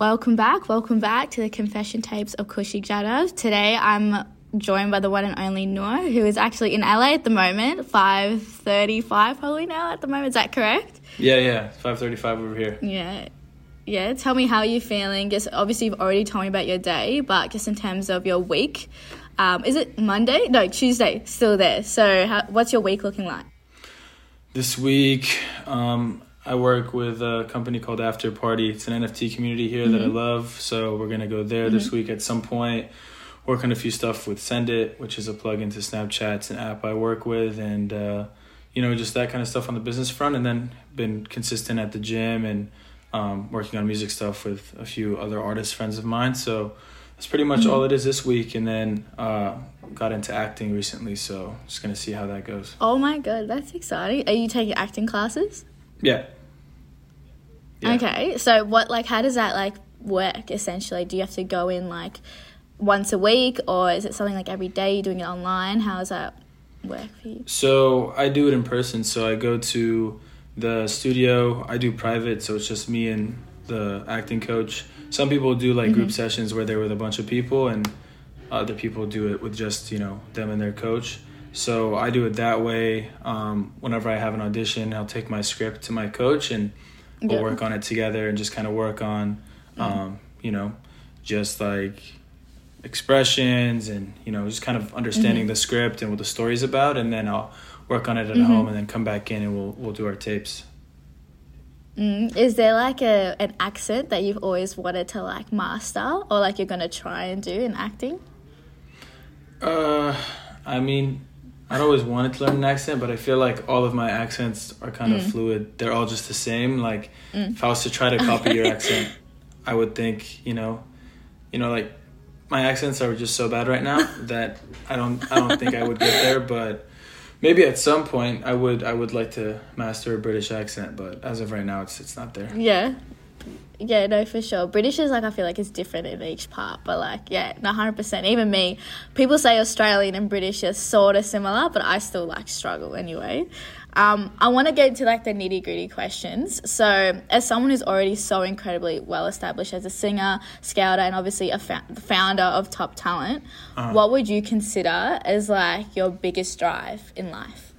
Welcome back. Welcome back to the confession tapes of Kushik Jadav. Today I'm joined by the one and only Nour, who is actually in LA at the moment, 5.35 probably now at the moment. Is that correct? Yeah, yeah. 5.35 over here. Yeah. Yeah, tell me how you're feeling. Just obviously you've already told me about your day, but just in terms of your week, um, is it Monday? No, Tuesday. Still there. So, how, what's your week looking like? This week, um, I work with a company called After Party. It's an NFT community here mm-hmm. that I mm-hmm. love. So we're gonna go there mm-hmm. this week at some point. Work on a few stuff with Send It, which is a plug into Snapchat. It's an app I work with, and uh, you know just that kind of stuff on the business front. And then been consistent at the gym and um, working on music stuff with a few other artists friends of mine. So that's pretty much mm-hmm. all it is this week. And then uh, got into acting recently, so just gonna see how that goes. Oh my god, that's exciting! Are you taking acting classes? Yeah. yeah. Okay, so what like how does that like work essentially? Do you have to go in like once a week, or is it something like every day? You're doing it online. How does that work for you? So I do it in person. So I go to the studio. I do private, so it's just me and the acting coach. Some people do like mm-hmm. group sessions where they're with a bunch of people, and other people do it with just you know them and their coach. So I do it that way. Um, whenever I have an audition, I'll take my script to my coach and we'll yep. work on it together and just kind of work on, mm-hmm. um, you know, just like expressions and you know just kind of understanding mm-hmm. the script and what the story's about, and then I'll work on it at mm-hmm. home and then come back in and we'll we'll do our tapes. Mm. Is there like a an accent that you've always wanted to like master or like you're gonna try and do in acting? Uh, I mean, I'd always wanted to learn an accent, but I feel like all of my accents are kind mm. of fluid. They're all just the same. Like mm. if I was to try to copy your accent, I would think, you know, you know, like my accents are just so bad right now that I don't I don't think I would get there, but maybe at some point I would I would like to master a British accent, but as of right now it's it's not there. Yeah. Yeah, no, for sure. British is like I feel like it's different in each part, but like yeah, no, hundred percent. Even me, people say Australian and British are sort of similar, but I still like struggle anyway. Um, I want to get into like the nitty gritty questions. So, as someone who's already so incredibly well established as a singer, scouter, and obviously a fa- founder of Top Talent, uh-huh. what would you consider as like your biggest drive in life?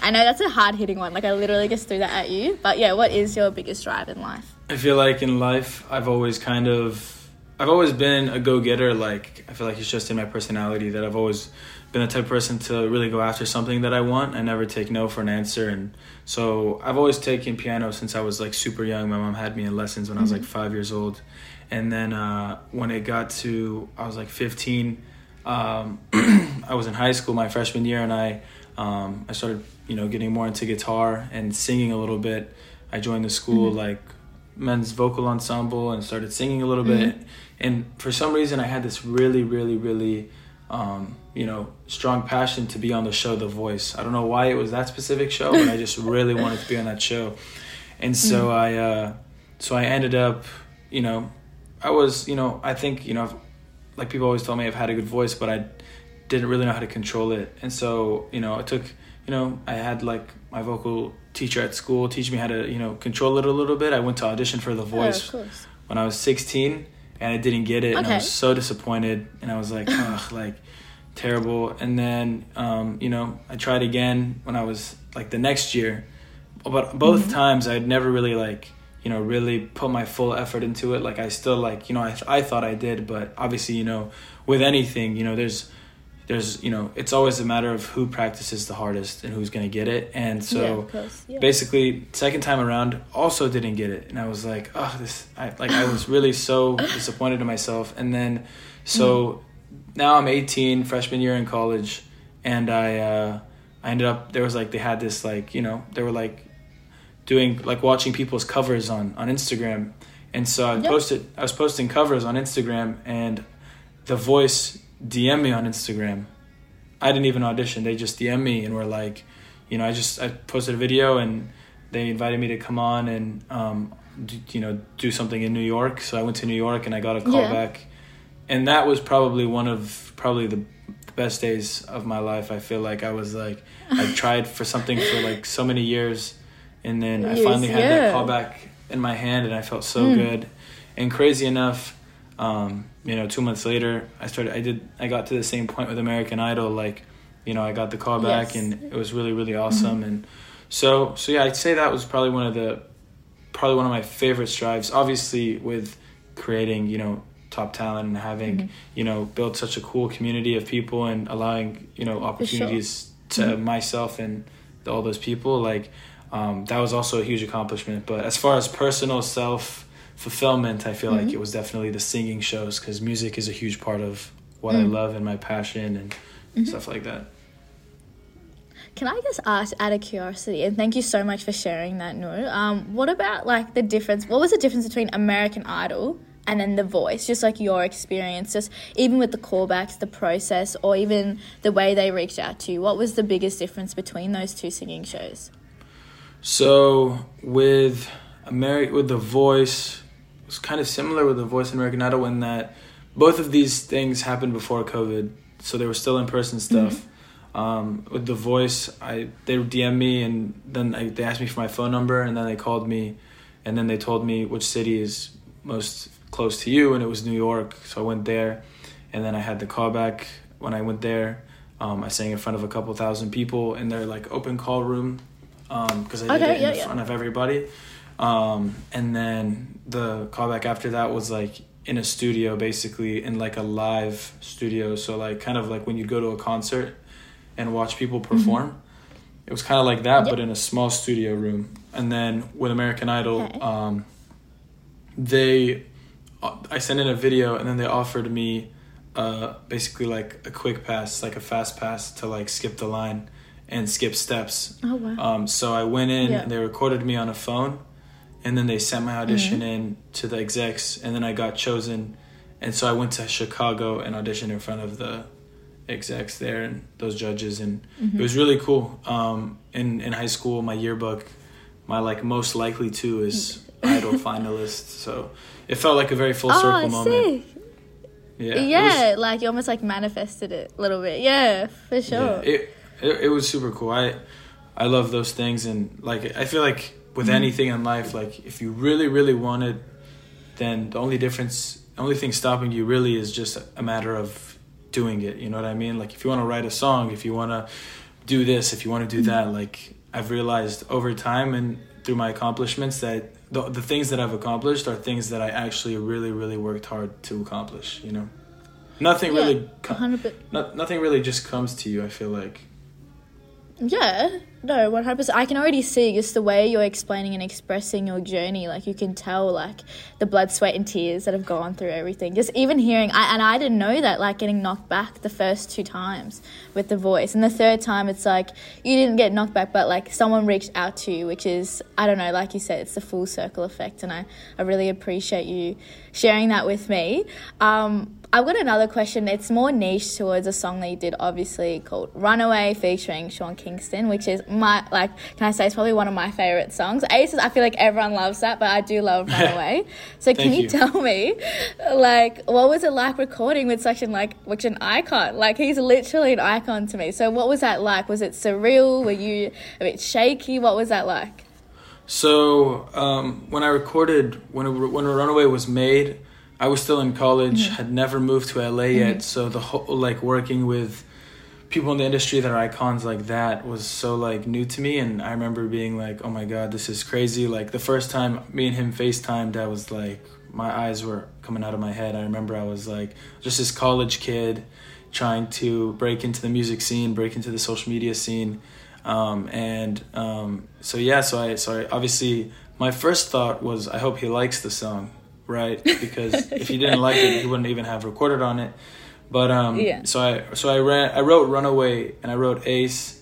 I know that's a hard hitting one. Like I literally just threw that at you, but yeah, what is your biggest drive in life? I feel like in life, I've always kind of, I've always been a go getter. Like I feel like it's just in my personality that I've always been the type of person to really go after something that I want. I never take no for an answer, and so I've always taken piano since I was like super young. My mom had me in lessons when mm-hmm. I was like mm-hmm. five years old, and then uh, when it got to I was like fifteen, um, I was in high school my freshman year, and I um, I started you know getting more into guitar and singing a little bit. I joined the school mm-hmm. like men's vocal ensemble and started singing a little mm-hmm. bit. And for some reason, I had this really, really, really um, you know, strong passion to be on the show The Voice. I don't know why it was that specific show, but I just really wanted to be on that show. And so mm. I, uh, so I ended up, you know, I was, you know, I think, you know, like people always told me I've had a good voice, but I didn't really know how to control it. And so, you know, it took, you know, I had like my vocal teacher at school teach me how to, you know, control it a little bit. I went to audition for The Voice oh, when I was 16 and I didn't get it. Okay. And I was so disappointed. And I was like, ugh, like, terrible. And then, um, you know, I tried again when I was like the next year. But both mm-hmm. times I'd never really like, you know, really put my full effort into it. Like I still like, you know, I, th- I thought I did, but obviously, you know, with anything, you know, there's, there's, you know, it's always a matter of who practices the hardest and who's going to get it. And so yeah, yeah. basically second time around also didn't get it. And I was like, oh, this, I, like I was really so disappointed in myself. And then, so now I'm 18, freshman year in college, and I uh, I ended up there was like they had this like you know they were like doing like watching people's covers on on Instagram, and so I yep. posted I was posting covers on Instagram, and the Voice DM me on Instagram. I didn't even audition; they just DM me and were like, you know, I just I posted a video and they invited me to come on and um, do, you know do something in New York. So I went to New York and I got a call yeah. back and that was probably one of probably the best days of my life. I feel like I was like I tried for something for like so many years, and then I finally had yeah. that call back in my hand, and I felt so mm. good. And crazy enough, um, you know, two months later, I started. I did. I got to the same point with American Idol. Like, you know, I got the call back, Yes. and it was really, really awesome. And so, so yeah, I'd say that was probably one of the, probably one of my favorite strives. Obviously, with creating, you know, top talent and having, you know, built such a cool community of people and allowing, you know, opportunities to myself and all those people. Like, um, that was also a huge accomplishment. But as far as personal self fulfillment, I feel like mm-hmm. it was definitely the singing shows because music is a huge part of what I mm. love and my passion and mm-hmm. stuff like that. Can I just ask, out of curiosity, and thank you so much for sharing that, Nour. Um, what about like the difference? What was the difference between American Idol and then The Voice? Just like your experience, just even with the callbacks, the process, or even the way they reached out to you. What was the biggest difference between those two singing shows? So with Ameri- with the voice, it's kind of similar with the voice and American Idol in that both of these things happened before COVID, so they were still in person stuff. Um, with the voice, I they DM me and then I, they asked me for my phone number and then they called me, and then they told me which city is most close to you and it was New York, so I went there, and then I had the callback when I went there. Um, I sang in front of a couple thousand people in their like open call room because I did Okay, it in yeah. front of everybody. Um, and then the callback after that was like in a studio, basically in like a live studio. So like kind of like when you go to a concert and watch people perform. It was kind of like that, Yep. but in a small studio room. And then with American Idol, Okay. um, they, I sent in a video, and then they offered me, uh, basically like a quick pass, like a fast pass to like skip the line and skip steps. Oh wow! Um, so I went in Yeah. and they recorded me on a phone, and then they sent my audition in to the execs, and then I got chosen, and so I went to Chicago and auditioned in front of the execs there and those judges, and it was really cool. Um, in in high school, my yearbook, my like most likely to is idol finalist, so it felt like a very full circle oh, moment. sick! Yeah, Yeah, was- like you almost like manifested it a little bit. Yeah, for sure. Yeah, it, it it was super cool. I I love those things and like I feel like with anything in life, like if you really really want it, then the only difference, the only thing stopping you really is just a matter of doing it. You know what I mean? Like if you want to write a song, if you want to do this, if you want to do that, like I've realized over time and through my accomplishments that the the things that I've accomplished are things that I actually really really worked hard to accomplish. You know, nothing Yeah, really. co- 100%. nothing really just comes to you. I feel like. Yeah, no, one hundred percent. I can already see just the way you're explaining and expressing your journey. Like you can tell, like the blood, sweat, and tears that have gone through everything. Just even hearing, I, and I didn't know that. Like getting knocked back the first two times with the voice, and the third time it's like you didn't get knocked back, but like someone reached out to you, which is I don't know. Like you said, it's the full circle effect, and I I really appreciate you sharing that with me. Um, I've got another question. It's more niche towards a song that you did, obviously called "Runaway" featuring Sean Kingston, which is my like. Can I say it's probably one of my favorite songs? Aces. I feel like everyone loves that, but I do love "Runaway." so can you, you. tell me, like, what was it like recording with such an like, which an icon? Like he's literally an icon to me. So what was that like? Was it surreal? Were you a bit shaky? What was that like? So um, when I recorded when it, when Runaway was made, I was still in college. Had never moved to LA yet. So the whole like working with people in the industry that are icons like that was so like new to me. And I remember being like, "Oh my god, this is crazy!" Like the first time me and him FaceTimed, I was like, my eyes were coming out of my head. I remember I was like just this college kid trying to break into the music scene, break into the social media scene. Um, and um, so yeah, so I so I, obviously my first thought was I hope he likes the song, right? Because if he didn't like it, he wouldn't even have recorded on it. But um, Yeah. so I so I ran I wrote Runaway and I wrote Ace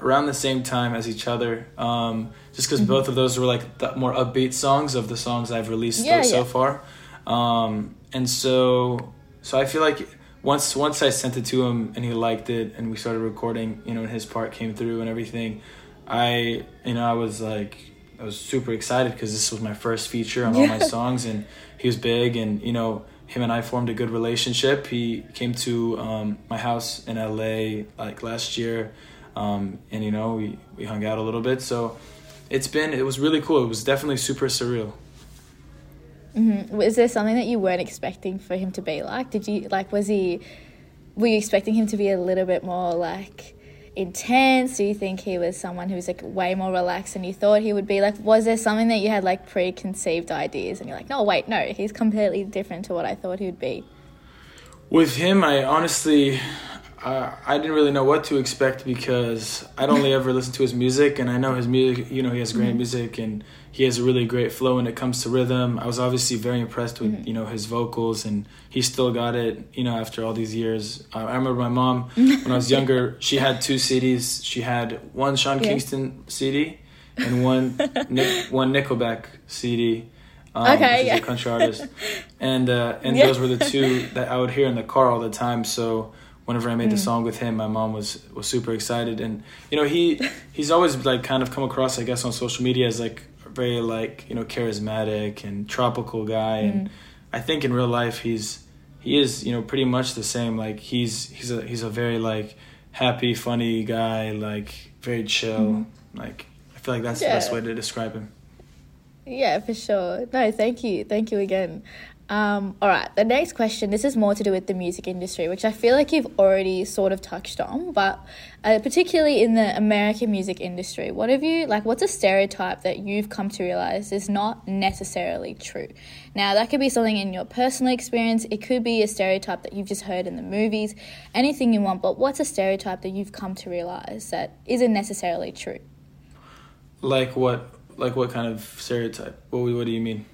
around the same time as each other. Um, just Mm-hmm. because both of those were like the more upbeat songs of the songs I've released Yeah, so yeah. far. Um, and so so I feel like once once I sent it to him and he liked it and we started recording, you know, and his part came through and everything, I you know I was like I was super excited because this was my first feature on all my songs and he was big and you know him and I formed a good relationship. He came to um, my house in LA like last year, um, and you know we we hung out a little bit. So it's been it was really cool. It was definitely super surreal. Mm-hmm. Was there something that you weren't expecting for him to be like? Did you like? Was he? Were you expecting him to be a little bit more like? Intense? Do you think he was someone who was like way more relaxed than you thought he would be? Like, was there something that you had like preconceived ideas and you're like, no, wait, no, he's completely different to what I thought he would be? With him, I honestly, uh, I didn't really know what to expect because I'd only ever listened to his music, and I know his music. You know, he has great mm-hmm. music, and he has a really great flow when it comes to rhythm. I was obviously very impressed with mm-hmm. you know his vocals, and he still got it. You know, after all these years, uh, I remember my mom when I was younger. She had two CDs. She had one Sean yeah. Kingston CD and one Nick, one Nickelback CD um, okay, yeah. a country artist, and uh, and yeah. those were the two that I would hear in the car all the time. So whenever I made mm. the song with him, my mom was was super excited, and you know he he's always like kind of come across, I guess, on social media as like very like you know charismatic and tropical guy, mm. and I think in real life he's he is you know pretty much the same. Like he's he's a he's a very like happy, funny guy, like very chill. Mm. Like I feel like that's yeah. the best way to describe him. Yeah, for sure. No, thank you. Thank you again. Um, all right, the next question. This is more to do with the music industry, which I feel like you've already sort of touched on, but uh, particularly in the American music industry, what have you like? What's a stereotype that you've come to realize is not necessarily true? Now, that could be something in your personal experience. It could be a stereotype that you've just heard in the movies. Anything you want, but what's a stereotype that you've come to realize that isn't necessarily true? Like what? Like what kind of stereotype? What What do you mean?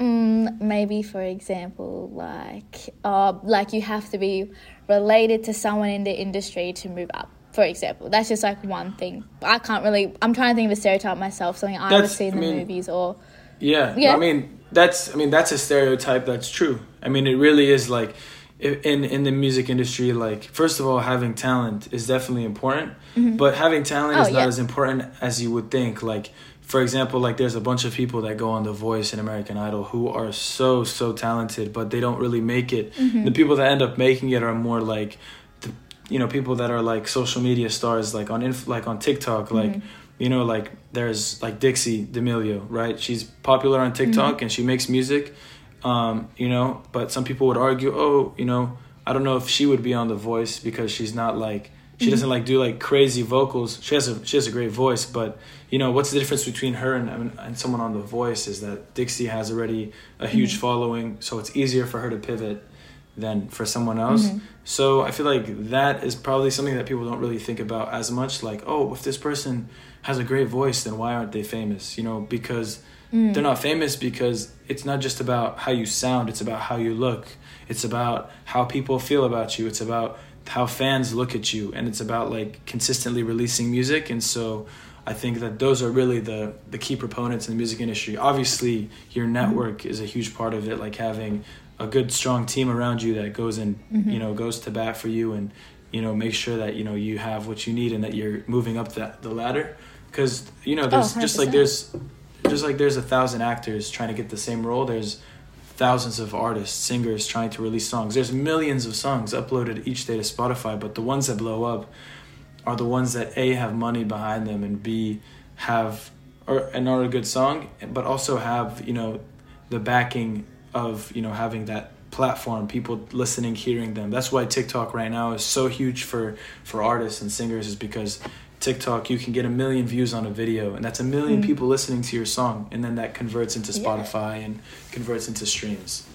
Mm, maybe, for example, like uh, like you have to be related to someone in the industry to move up. For example, that's just like one thing. I can't really. I'm trying to think of a stereotype myself, something I would see in the mean, movies or. Yeah, yeah. I mean, that's. I mean, that's a stereotype that's true. I mean, it really is like in in the music industry like first of all having talent is definitely important mm-hmm. but having talent oh, is not yeah. as important as you would think like for example, like there's a bunch of people that go on The Voice and American Idol who are so so talented, but they don't really make it. Mm-hmm. The people that end up making it are more like, the, you know, people that are like social media stars, like on inf- like on TikTok, mm-hmm. like you know, like there's like Dixie D'Amelio, right? She's popular on TikTok mm-hmm. and she makes music, um, you know. But some people would argue, oh, you know, I don't know if she would be on The Voice because she's not like she mm-hmm. doesn't like do like crazy vocals. She has a she has a great voice, but you know what's the difference between her and and someone on The Voice is that Dixie has already a huge mm-hmm. following, so it's easier for her to pivot than for someone else. Mm-hmm. So I feel like that is probably something that people don't really think about as much. Like, oh, if this person has a great voice, then why aren't they famous? You know, because mm. they're not famous because it's not just about how you sound; it's about how you look. It's about how people feel about you. It's about how fans look at you and it's about like consistently releasing music and so I think that those are really the the key proponents in the music industry. Obviously, your network is a huge part of it like having a good strong team around you that goes and mm-hmm. you know goes to bat for you and you know make sure that you know you have what you need and that you're moving up that the ladder because you know there's oh, just like there's just like there's a thousand actors trying to get the same role there's thousands of artists, singers trying to release songs. There's millions of songs uploaded each day to Spotify, but the ones that blow up are the ones that A have money behind them and B have or and are a good song, but also have, you know, the backing of, you know, having that platform, people listening, hearing them. That's why TikTok right now is so huge for for artists and singers is because TikTok, you can get a million views on a video, and that's a million mm. people listening to your song, and then that converts into Spotify yeah. and converts into streams.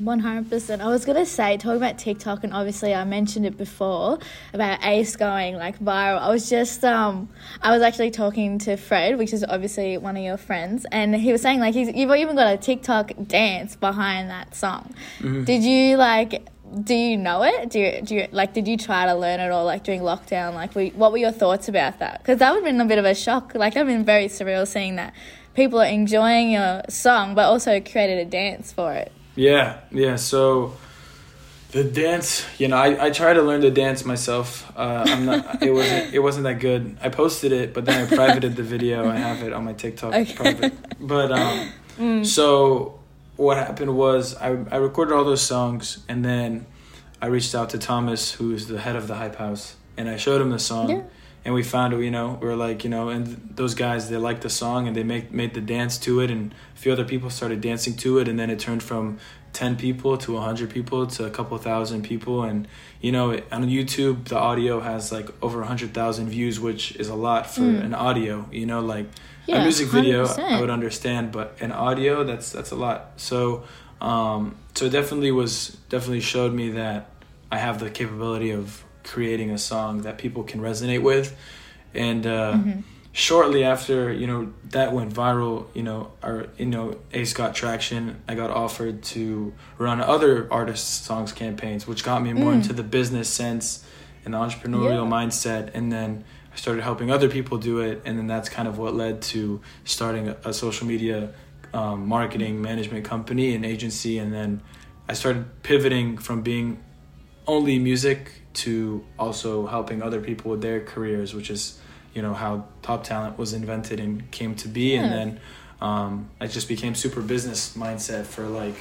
100%. I was going to say, talking about TikTok, and obviously I mentioned it before about Ace going like viral. I was just, um, I was actually talking to Fred, which is obviously one of your friends, and he was saying like he's, you've even got a TikTok dance behind that song. Mm-hmm. Did you like do you know it? Do you, do you like? Did you try to learn it all like during lockdown? Like, we, what were your thoughts about that? Because that would have been a bit of a shock. Like, I've been very surreal seeing that people are enjoying your song, but also created a dance for it. Yeah, yeah. So the dance, you know, I, I tried to learn the dance myself. Uh, I'm not. it wasn't. It wasn't that good. I posted it, but then I privated the video. I have it on my TikTok okay. private. But um, mm. so what happened was I, I recorded all those songs and then I reached out to Thomas, who's the head of the Hype House, and I showed him the song. Yeah. and we found you know we were like you know and those guys they liked the song and they make made the dance to it and a few other people started dancing to it and then it turned from 10 people to 100 people to a couple thousand people and you know on youtube the audio has like over 100000 views which is a lot for Mm. an audio you know like Yeah, a music video 100%. i would understand but an audio that's that's a lot so um so it definitely was definitely showed me that i have the capability of creating a song that people can resonate with and uh Mhm. Shortly after you know that went viral you know our you know ace got traction i got offered to run other artists songs campaigns which got me more Mm. into the business sense and the entrepreneurial Yeah. mindset and then i started helping other people do it and then that's kind of what led to starting a, a social media um, marketing management company and agency and then i started pivoting from being only music to also helping other people with their careers which is you know how top talent was invented and came to be. And then um, i just became super business mindset for like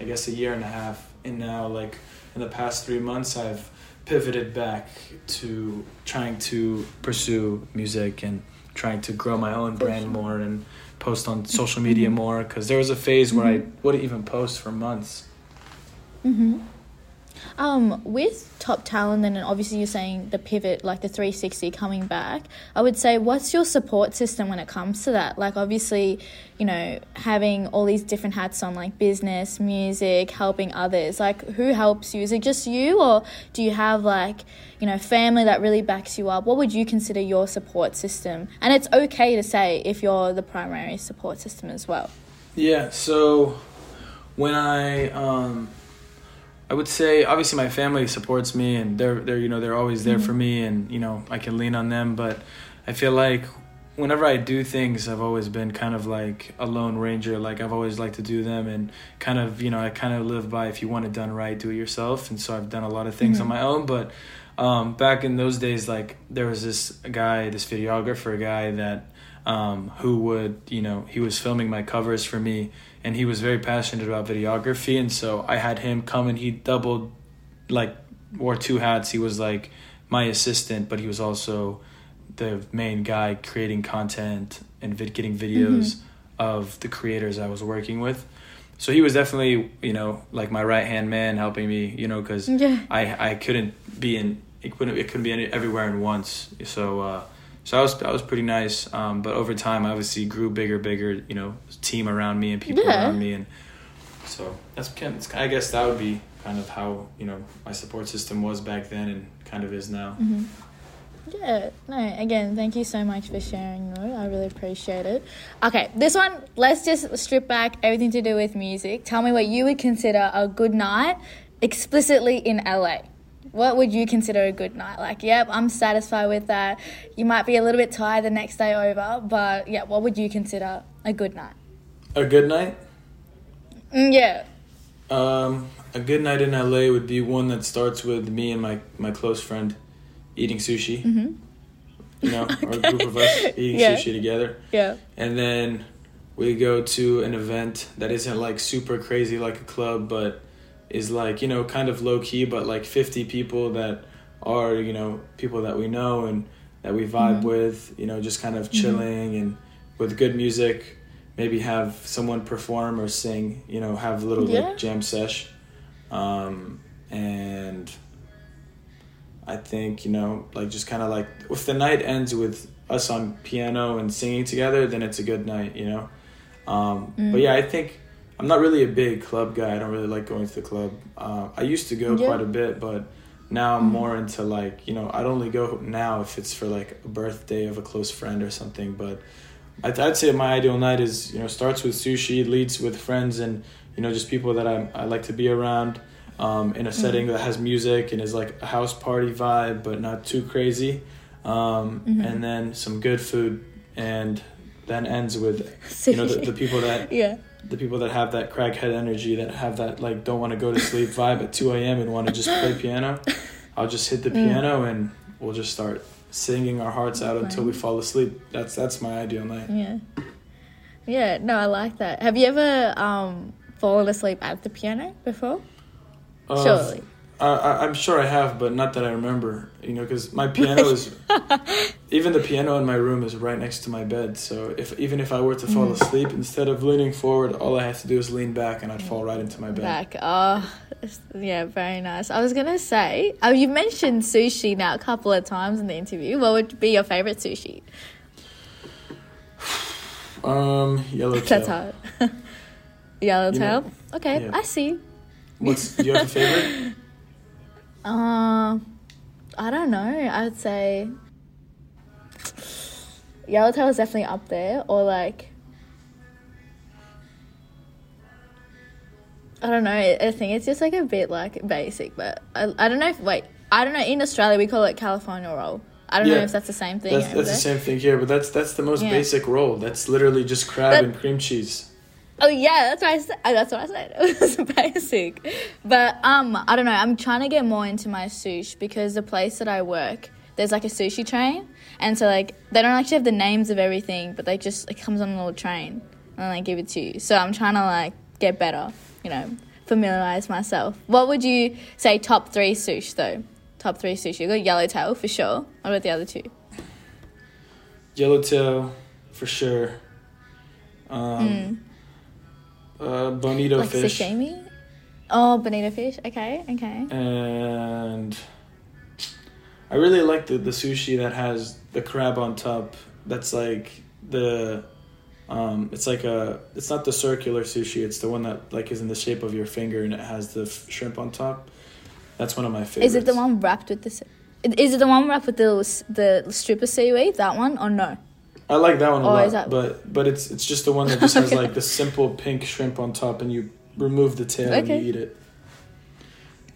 i guess a year and a half. And now like in the past three months i've pivoted back to trying to pursue music and trying to grow my own brand more and post on social media Mm-hmm. more. Because there was a phase where i wouldn't even post for months. Mm-hmm. Um, with top talent, and obviously you're saying the pivot, like the 360 coming back. I would say, what's your support system when it comes to that? Like, obviously, you know, having all these different hats on, like business, music, helping others. Like, who helps you? Is it just you, or do you have like, you know, family that really backs you up? What would you consider your support system? And it's okay to say if you're the primary support system as well. Yeah, so when I um I would say obviously my family supports me and they're they're you know they're always there for me and you know I can lean on them but I feel like whenever I do things I've always been kind of like a lone ranger like I've always liked to do them and kind of you know I kind of live by if you want it done right do it yourself and so I've done a lot of things on my own but um back in those days like there was this guy this videographer guy that um, who would you know he was filming my covers for me and he was very passionate about videography and so i had him come and he doubled like wore two hats he was like my assistant but he was also the main guy creating content and vid- getting videos of the creators i was working with so he was definitely you know like my right hand man helping me you know because Yeah. I I couldn't be in it couldn't it couldn't be any, everywhere in once. So uh, so I was that was pretty nice. Um, but over time, I obviously grew bigger, bigger. You know, team around me and people Yeah. around me, and so that's kind. Of, I guess that would be kind of how you know my support system was back then and kind of is now. Mm-hmm. Yeah, no, again, thank you so much for sharing, Roy. I really appreciate it. Okay, this one, let's just strip back everything to do with music. Tell me what you would consider a good night explicitly in LA. What would you consider a good night? Like, yep, I'm satisfied with that. You might be a little bit tired the next day over, but yeah, what would you consider a good night? A good night. Mm, yeah. Um, a good night in LA would be one that starts with me and my my close friend eating sushi. Mm-hmm. You know, or a group of us eating Yeah. sushi together. Yeah. and then we go to an event that isn't like super crazy like a club but is like you know kind of low key but like 50 people that are you know people that we know and that we vibe Mhm. with you know just kind of chilling and with good music maybe have someone perform or sing you know have a little Yeah. like jam sesh um and I think you know, like just kind of like if the night ends with us on piano and singing together, then it's a good night, you know. Um, Mm. But yeah, I think I'm not really a big club guy. I don't really like going to the club. Uh, I used to go Yeah. quite a bit, but now I'm Mhm. more into like you know I'd only go now if it's for like a birthday of a close friend or something. But I'd, I'd say my ideal night is you know starts with sushi, leads with friends and you know just people that I I like to be around um, in a setting that has music and is like a house party vibe, but not too crazy. Um, Mhm. And then some good food, and then ends with you know the, the people that yeah. The people that have that crackhead energy, that have that like don't want to go to sleep vibe at two a.m. and want to just play piano. I'll just hit the Mm. piano and we'll just start singing our hearts out until we fall asleep. That's that's my ideal night. Yeah. Yeah, no, I like that. Have you ever um, fallen asleep at the piano before? Uh, Surely. I, I'm sure I have, but not that I remember. You know, because my piano is even the piano in my room is right next to my bed. So if even if I were to fall Mm. asleep, instead of leaning forward, all I have to do is lean back, and I'd fall right into my bed. Back. Oh, yeah, very nice. I was gonna say, oh, you mentioned sushi now a couple of times in the interview. What would be your favorite sushi? Um, yellowtail. That's hard. Yellowtail. know- okay, yeah. I see. What's do you have a favorite? Uh, I don't know. I'd say Yellowtail is definitely up there, or like I don't know. I think it's just like a bit like basic, but I, I don't know if wait. I don't know. In Australia, we call it California roll. I don't know if that's the same thing. That's, that's the same thing here, but that's that's the most Yeah. basic roll. That's literally just crab That- and cream cheese. Oh yeah, that's what I said. That's what I said. It was basic, but um, I don't know. I'm trying to get more into my sushi because the place that I work, there's like a sushi train, and so like they don't actually have the names of everything, but they just it comes on a little train and they give it to you. So I'm trying to like get better, you know, familiarize myself. What would you say top three sushi though? Top three sushi. You got yellowtail for sure. What about the other two? Yellowtail, for sure. Um, uh, bonito like fish. sashimi. Oh, bonito fish. Okay, okay. and I really like the, the sushi that has the crab on top. That's like the um, it's like a it's not the circular sushi. It's the one that like is in the shape of your finger and it has the f- shrimp on top. That's one of my favorites. Is it the one wrapped with the? Is it the one wrapped with the the strip of seaweed? That one or no? I like that one a Oh, lot, is that- but but it's it's just the one that just has Okay. like the simple pink shrimp on top, and you remove the tail and you eat it.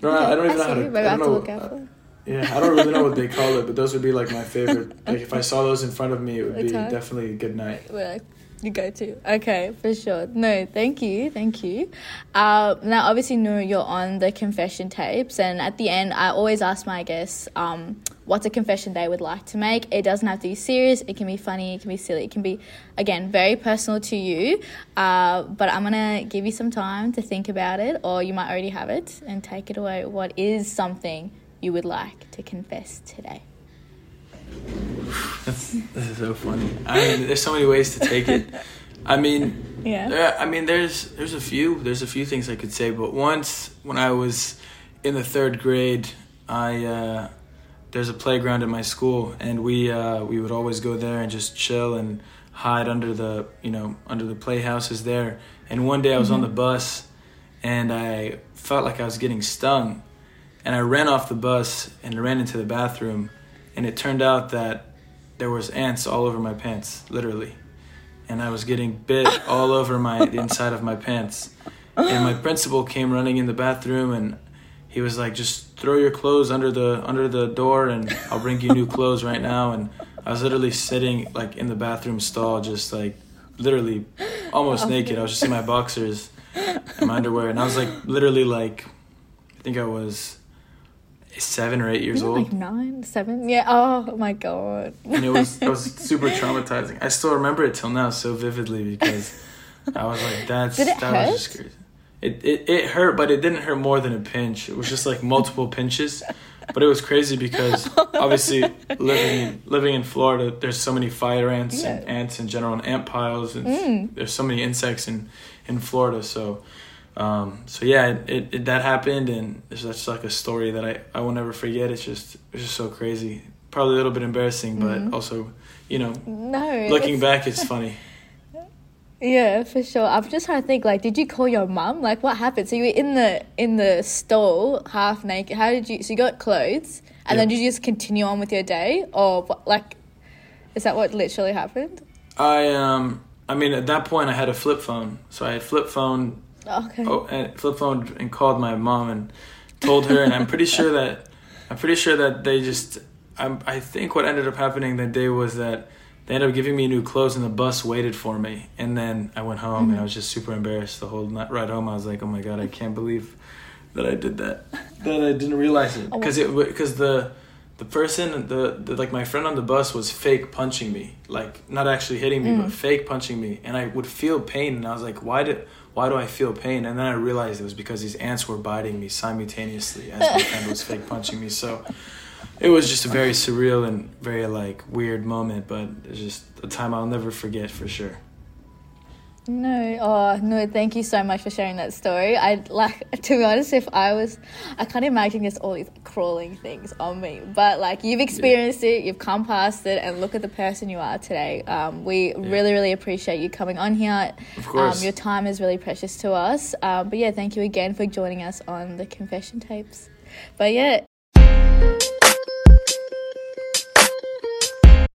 No, I- I don't even know how to. Maybe I I have don't to know. for. Uh, yeah, I don't really know what they call it, but those would be like my favorite. Like if I saw those in front of me, it would be Okay. definitely a good night. We're like, you go to. Okay, for sure. No, thank you, thank you. Uh, now, obviously, Nour, you're on the confession tapes, and at the end, I always ask my guests um, what's a confession they would like to make. It doesn't have to be serious. It can be funny. It can be silly. It can be, again, very personal to you. Uh, but I'm gonna give you some time to think about it, or you might already have it, and take it away. What is something you would like to confess today? That's, this is so funny. I mean, there's so many ways to take it. I mean, Yeah. I mean, there's there's a few there's a few things I could say, but once when I was in the third grade, I uh, there's a playground at my school, and we uh, we would always go there and just chill and hide under the you know under the playhouses there. And one day I was on the bus, and I felt like I was getting stung, and I ran off the bus and ran into the bathroom, and it turned out that there was ants all over my pants, literally and I was getting bit all over my the inside of my pants. And my principal came running in the bathroom and he was like, "Just throw your clothes under the under the door and I'll bring you new clothes right now." And I was literally sitting like in the bathroom stall, just like literally almost naked. I was just in my boxers and my underwear, and I was like literally like, I think I was seven or eight years old. like nine, seven? Yeah. Oh my god. and it was it was super traumatizing. I still remember it till now so vividly because I was like, "That's that hurt? was just crazy." It, it it hurt, but it didn't hurt more than a pinch. It was just like multiple pinches, but it was crazy because obviously living in, living in Florida, there's so many fire ants and ants in general and ant piles, and Mm. there's so many insects in in Florida. So. Um, so yeah, it, it, it that happened, and it's just like a story that I, I will never forget. It's just it's just so crazy. Probably a little bit embarrassing, but Mhm. also, you know, No. looking it's- back, it's funny. Yeah, for sure. I'm just trying to think. Like, did you call your mum? Like, what happened? So you were in the in the stall, half naked. How did you? So you got clothes, and then did you just continue on with your day, or what- like, is that what literally happened? I um, I mean, at that point, I had a flip phone, so I had flip phone, Okay. oh, and flip phone, and called my mom and told her, and I'm pretty sure that, I'm pretty sure that they just, I'm, I think what ended up happening that day was that they ended up giving me new clothes, and the bus waited for me, and then I went home, and I was just super embarrassed the whole night, ride home. I was like, oh my god, I can't believe that I did that, that I didn't realize it, Oh, because it, because the the person the, the like my friend on the bus was fake punching me like not actually hitting me Mm. but fake punching me and i would feel pain and i was like why did why do i feel pain? And then i realized it was because these ants were biting me simultaneously as my friend was fake punching me. So it was just a very surreal and very like weird moment but it's just a time i'll never forget for sure No, oh no! Thank you so much for sharing that story. I like to be honest, if I was, I can't imagine just all these crawling things on me. But like you've experienced it, you've come past it, and look at the person you are today. Um, we really, really appreciate you coming on here. Of course. um, your time is really precious to us. Um, but yeah, thank you again for joining us on the confession tapes. But yeah,